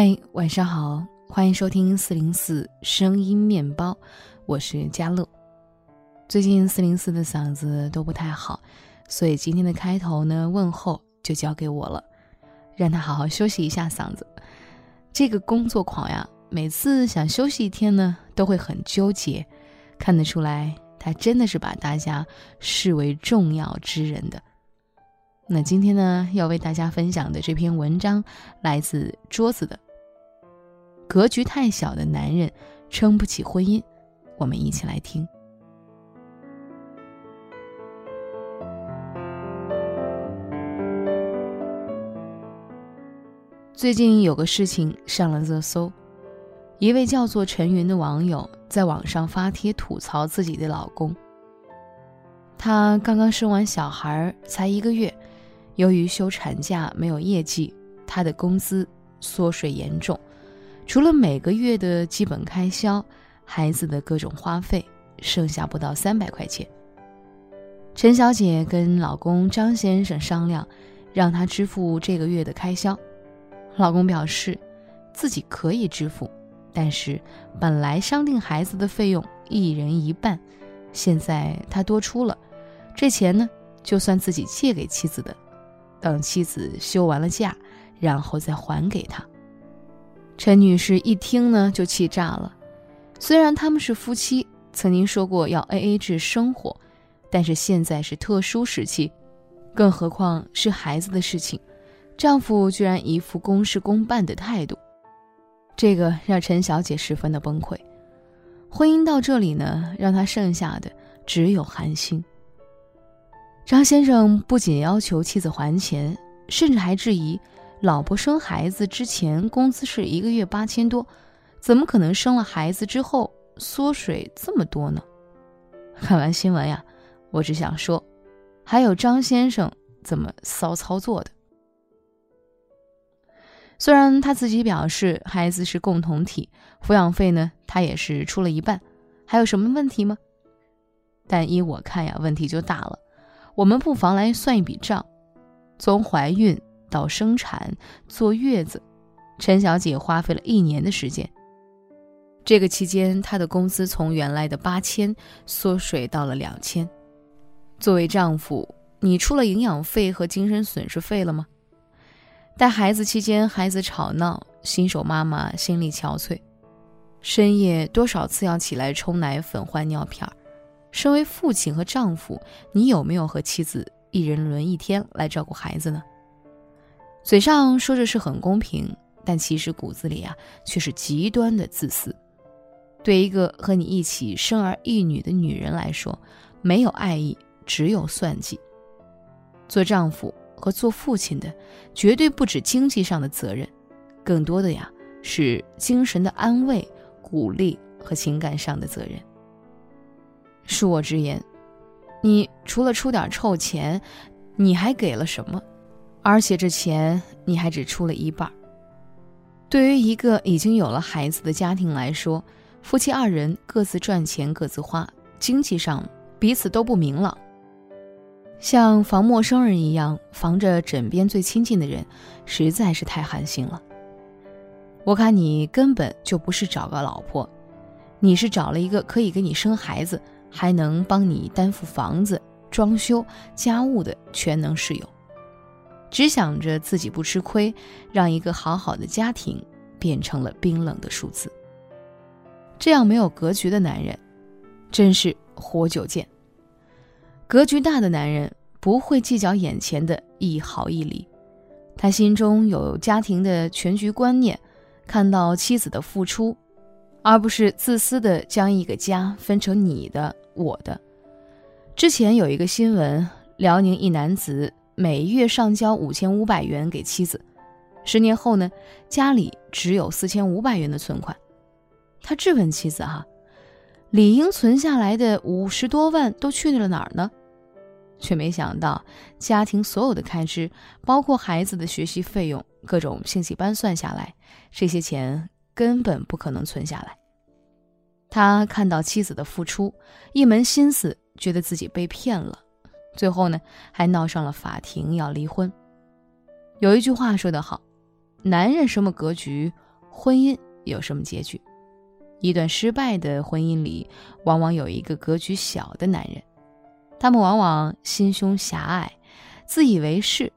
嗨，晚上好，欢迎收听四零四声音面包，我是佳乐。最近四零四的嗓子都不太好，所以今天的开头呢，问候就交给我了，让他好好休息一下嗓子。这个工作狂呀，每次想休息一天呢，都会很纠结，看得出来他真的是把大家视为重要之人的。那今天呢，要为大家分享的这篇文章来自桌子的。格局太小的男人撑不起婚姻，我们一起来听。最近有个事情上了热搜，一位叫做陈云的网友在网上发帖吐槽自己的老公。她刚刚生完小孩，才一个月。由于休产假没有业绩，她的工资缩水严重，除了每个月的基本开销，孩子的各种花费，剩下不到三百块钱。陈小姐跟老公张先生商量，让他支付这个月的开销。老公表示自己可以支付，但是本来商定孩子的费用一人一半，现在他多出了，这钱呢就算自己借给妻子的。等妻子休完了假，然后再还给他。陈女士一听呢，就气炸了。虽然他们是夫妻，曾经说过要 A A 制生活，但是现在是特殊时期，更何况是孩子的事情，丈夫居然一副公事公办的态度，这个让陈小姐十分的崩溃。婚姻到这里呢，让她剩下的只有寒心。张先生不仅要求妻子还钱，甚至还质疑老婆生孩子之前工资是一个月八千多，怎么可能生了孩子之后缩水这么多呢？看完新闻呀，我只想说，还有张先生怎么骚操作的？虽然他自己表示孩子是共同体，抚养费呢他也是出了一半，还有什么问题吗？但依我看呀，问题就大了。我们不妨来算一笔账：从怀孕到生产、坐月子，陈小姐花费了一年的时间。这个期间，她的工资从原来的八千缩水到了两千。作为丈夫，你出了营养费和精神损失费了吗？带孩子期间，孩子吵闹，新手妈妈心力憔悴，深夜多少次要起来冲奶粉、换尿片。身为父亲和丈夫，你有没有和妻子一人轮一天来照顾孩子呢？嘴上说着是很公平，但其实骨子里啊却是极端的自私。对一个和你一起生儿育女的女人来说，没有爱意，只有算计。做丈夫和做父亲的，绝对不止经济上的责任，更多的呀是精神的安慰、鼓励和情感上的责任。恕我直言，你除了出点臭钱，你还给了什么？而且这钱你还只出了一半。对于一个已经有了孩子的家庭来说，夫妻二人各自赚钱各自花，经济上彼此都不明朗。像防陌生人一样防着枕边最亲近的人，实在是太寒心了。我看你根本就不是找个老婆，你是找了一个可以给你生孩子。还能帮你担负房子、装修、家务的全能室友，只想着自己不吃亏，让一个好好的家庭变成了冰冷的数字。这样没有格局的男人，真是活久见。格局大的男人不会计较眼前的一毫一厘，他心中有家庭的全局观念，看到妻子的付出。而不是自私的将一个家分成你的、我的。之前有一个新闻，辽宁一男子每月上交五千五百元给妻子，十年后呢，家里只有四千五百元的存款。他质问妻子：“哈，理应存下来的五十多万都去了哪儿呢？”却没想到，家庭所有的开支，包括孩子的学习费用、各种兴趣班算下来，这些钱。根本不可能存下来。他看到妻子的付出，一门心思觉得自己被骗了，最后呢，还闹上了法庭要离婚。有一句话说得好：“男人什么格局，婚姻有什么结局。一段失败的婚姻里，往往有一个格局小的男人，他们往往心胸狭隘，自以为是，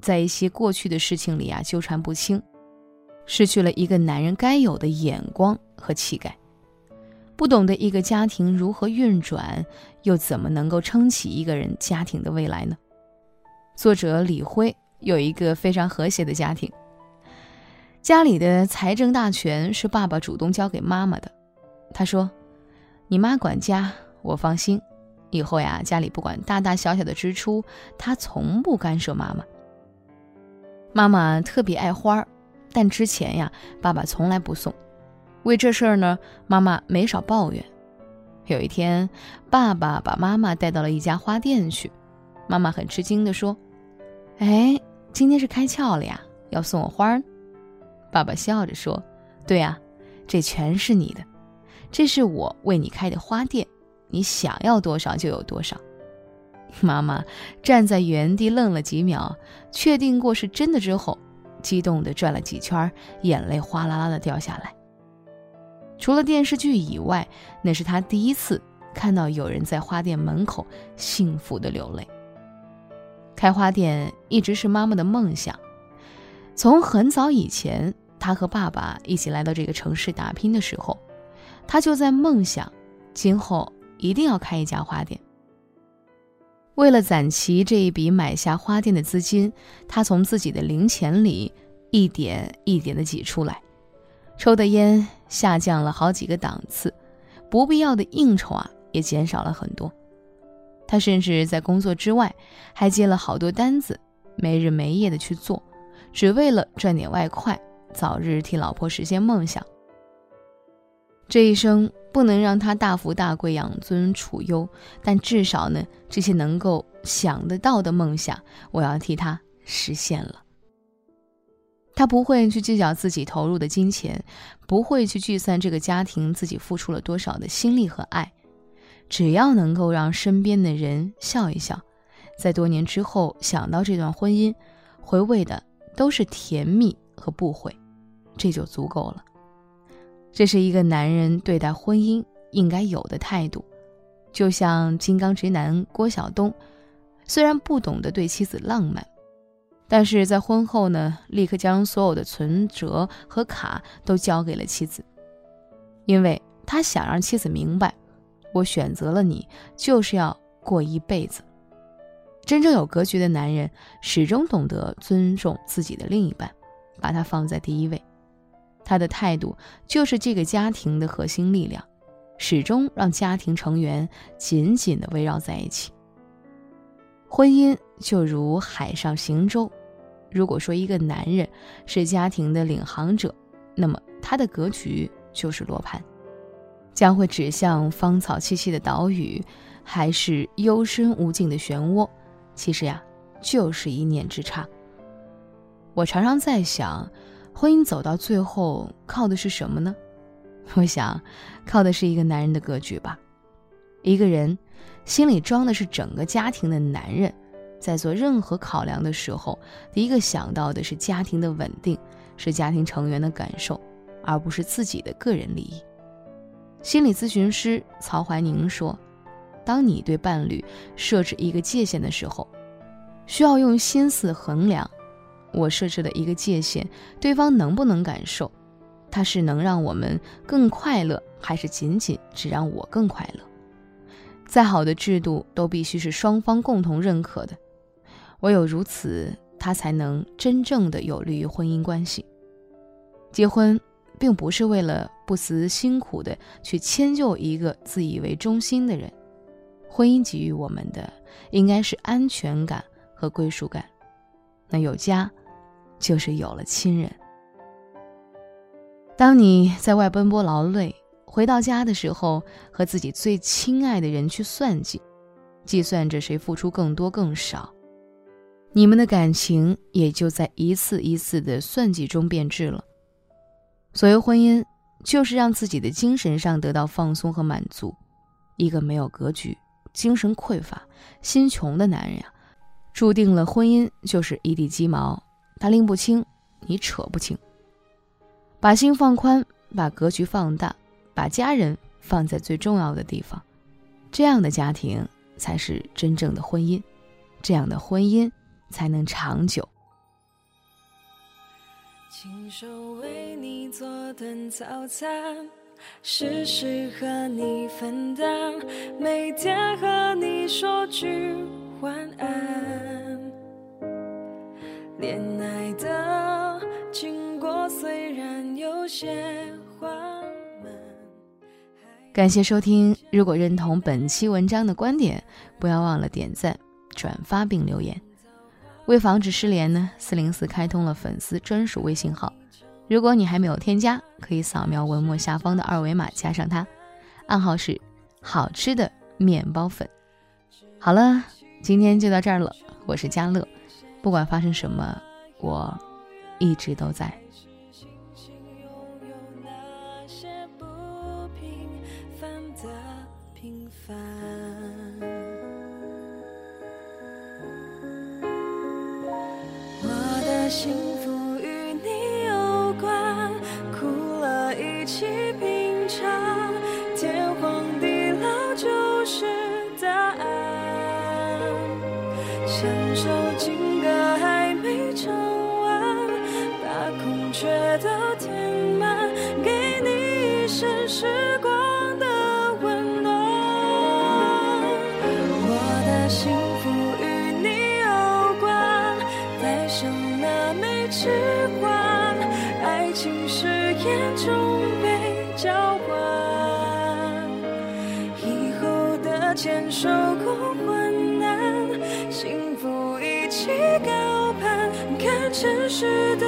在一些过去的事情里啊纠缠不清，失去了一个男人该有的眼光和气概，不懂得一个家庭如何运转，又怎么能够撑起一个人家庭的未来呢？作者李辉有一个非常和谐的家庭。家里的财政大权是爸爸主动交给妈妈的。他说：“你妈管家，我放心。以后呀，家里不管大大小小的支出，他从不干涉妈妈。妈妈特别爱花儿，但之前呀，爸爸从来不送。为这事儿呢，妈妈没少抱怨。有一天，爸爸把妈妈带到了一家花店去，妈妈很吃惊地说：‘哎，今天是开窍了呀，要送我花。’”爸爸笑着说：“对呀，这全是你的，这是我为你开的花店，你想要多少就有多少。”妈妈站在原地愣了几秒，确定过是真的之后，激动地转了几圈，眼泪哗啦啦地掉下来。除了电视剧以外，那是他第一次看到有人在花店门口幸福的流泪。开花店一直是妈妈的梦想，从很早以前。他和爸爸一起来到这个城市打拼的时候，他就在梦想，今后一定要开一家花店。为了攒齐这一笔买下花店的资金，他从自己的零钱里一点一点的挤出来，抽的烟下降了好几个档次，不必要的应酬啊也减少了很多。他甚至在工作之外还接了好多单子，没日没夜的去做，只为了赚点外快。早日替老婆实现梦想。这一生不能让他大富大贵、养尊处优，但至少呢，这些能够想得到的梦想，我要替他实现了。他不会去计较自己投入的金钱，不会去计算这个家庭自己付出了多少的心力和爱，只要能够让身边的人笑一笑，在多年之后想到这段婚姻，回味的都是甜蜜和不悔。这就足够了。这是一个男人对待婚姻应该有的态度。就像金刚直男郭晓东，虽然不懂得对妻子浪漫，但是在婚后呢，立刻将所有的存折和卡都交给了妻子，因为他想让妻子明白，我选择了你，就是要过一辈子。真正有格局的男人，始终懂得尊重自己的另一半，把他放在第一位。他的态度就是这个家庭的核心力量，始终让家庭成员紧紧地围绕在一起。婚姻就如海上行舟，如果说一个男人是家庭的领航者，那么他的格局就是罗盘，将会指向芳草萋萋的岛屿，还是幽深无尽的漩涡？其实呀，就是一念之差。我常常在想。婚姻走到最后靠的是什么呢？我想，靠的是一个男人的格局吧。一个人心里装的是整个家庭的男人，在做任何考量的时候，第一个想到的是家庭的稳定，是家庭成员的感受，而不是自己的个人利益。心理咨询师曹怀宁说：“当你对伴侣设置一个界限的时候，需要用心思衡量。”我设置的一个界限，对方能不能感受？它是能让我们更快乐，还是仅仅只让我更快乐？再好的制度都必须是双方共同认可的，唯有如此，他才能真正的有利于婚姻关系。结婚并不是为了不辞辛苦的去迁就一个自以为中心的人，婚姻给予我们的应该是安全感和归属感。那有家。就是有了亲人。当你在外奔波劳累，回到家的时候，和自己最亲爱的人去算计，计算着谁付出更多更少，你们的感情也就在一次一次的算计中变质了。所谓婚姻，就是让自己的精神上得到放松和满足。一个没有格局、精神匮乏、心穷的男人呀，注定了婚姻就是一地鸡毛。他拎不清，你扯不清。把心放宽，把格局放大，把家人放在最重要的地方，这样的家庭才是真正的婚姻，这样的婚姻才能长久。亲手为你做顿早餐，事事和你分担，每天和你说句晚安。恋爱的经过虽然有些缓慢。感谢收听，如果认同本期文章的观点，不要忘了点赞、转发并留言。为防止失联呢，四零四开通了粉丝专属微信号。如果你还没有添加，可以扫描文末下方的二维码加上它，暗号是“好吃的面包粉”。好了，今天就到这儿了。我是佳乐，不管发生什么，我一直都在。品尝，天荒地老就是答案。享受情歌还没唱完，把空缺都填满，给你一生时光的温暖。我的幸福与你有关，带上。痴欢，爱情誓言中被交牵手共患难，幸福一起高攀，看城市的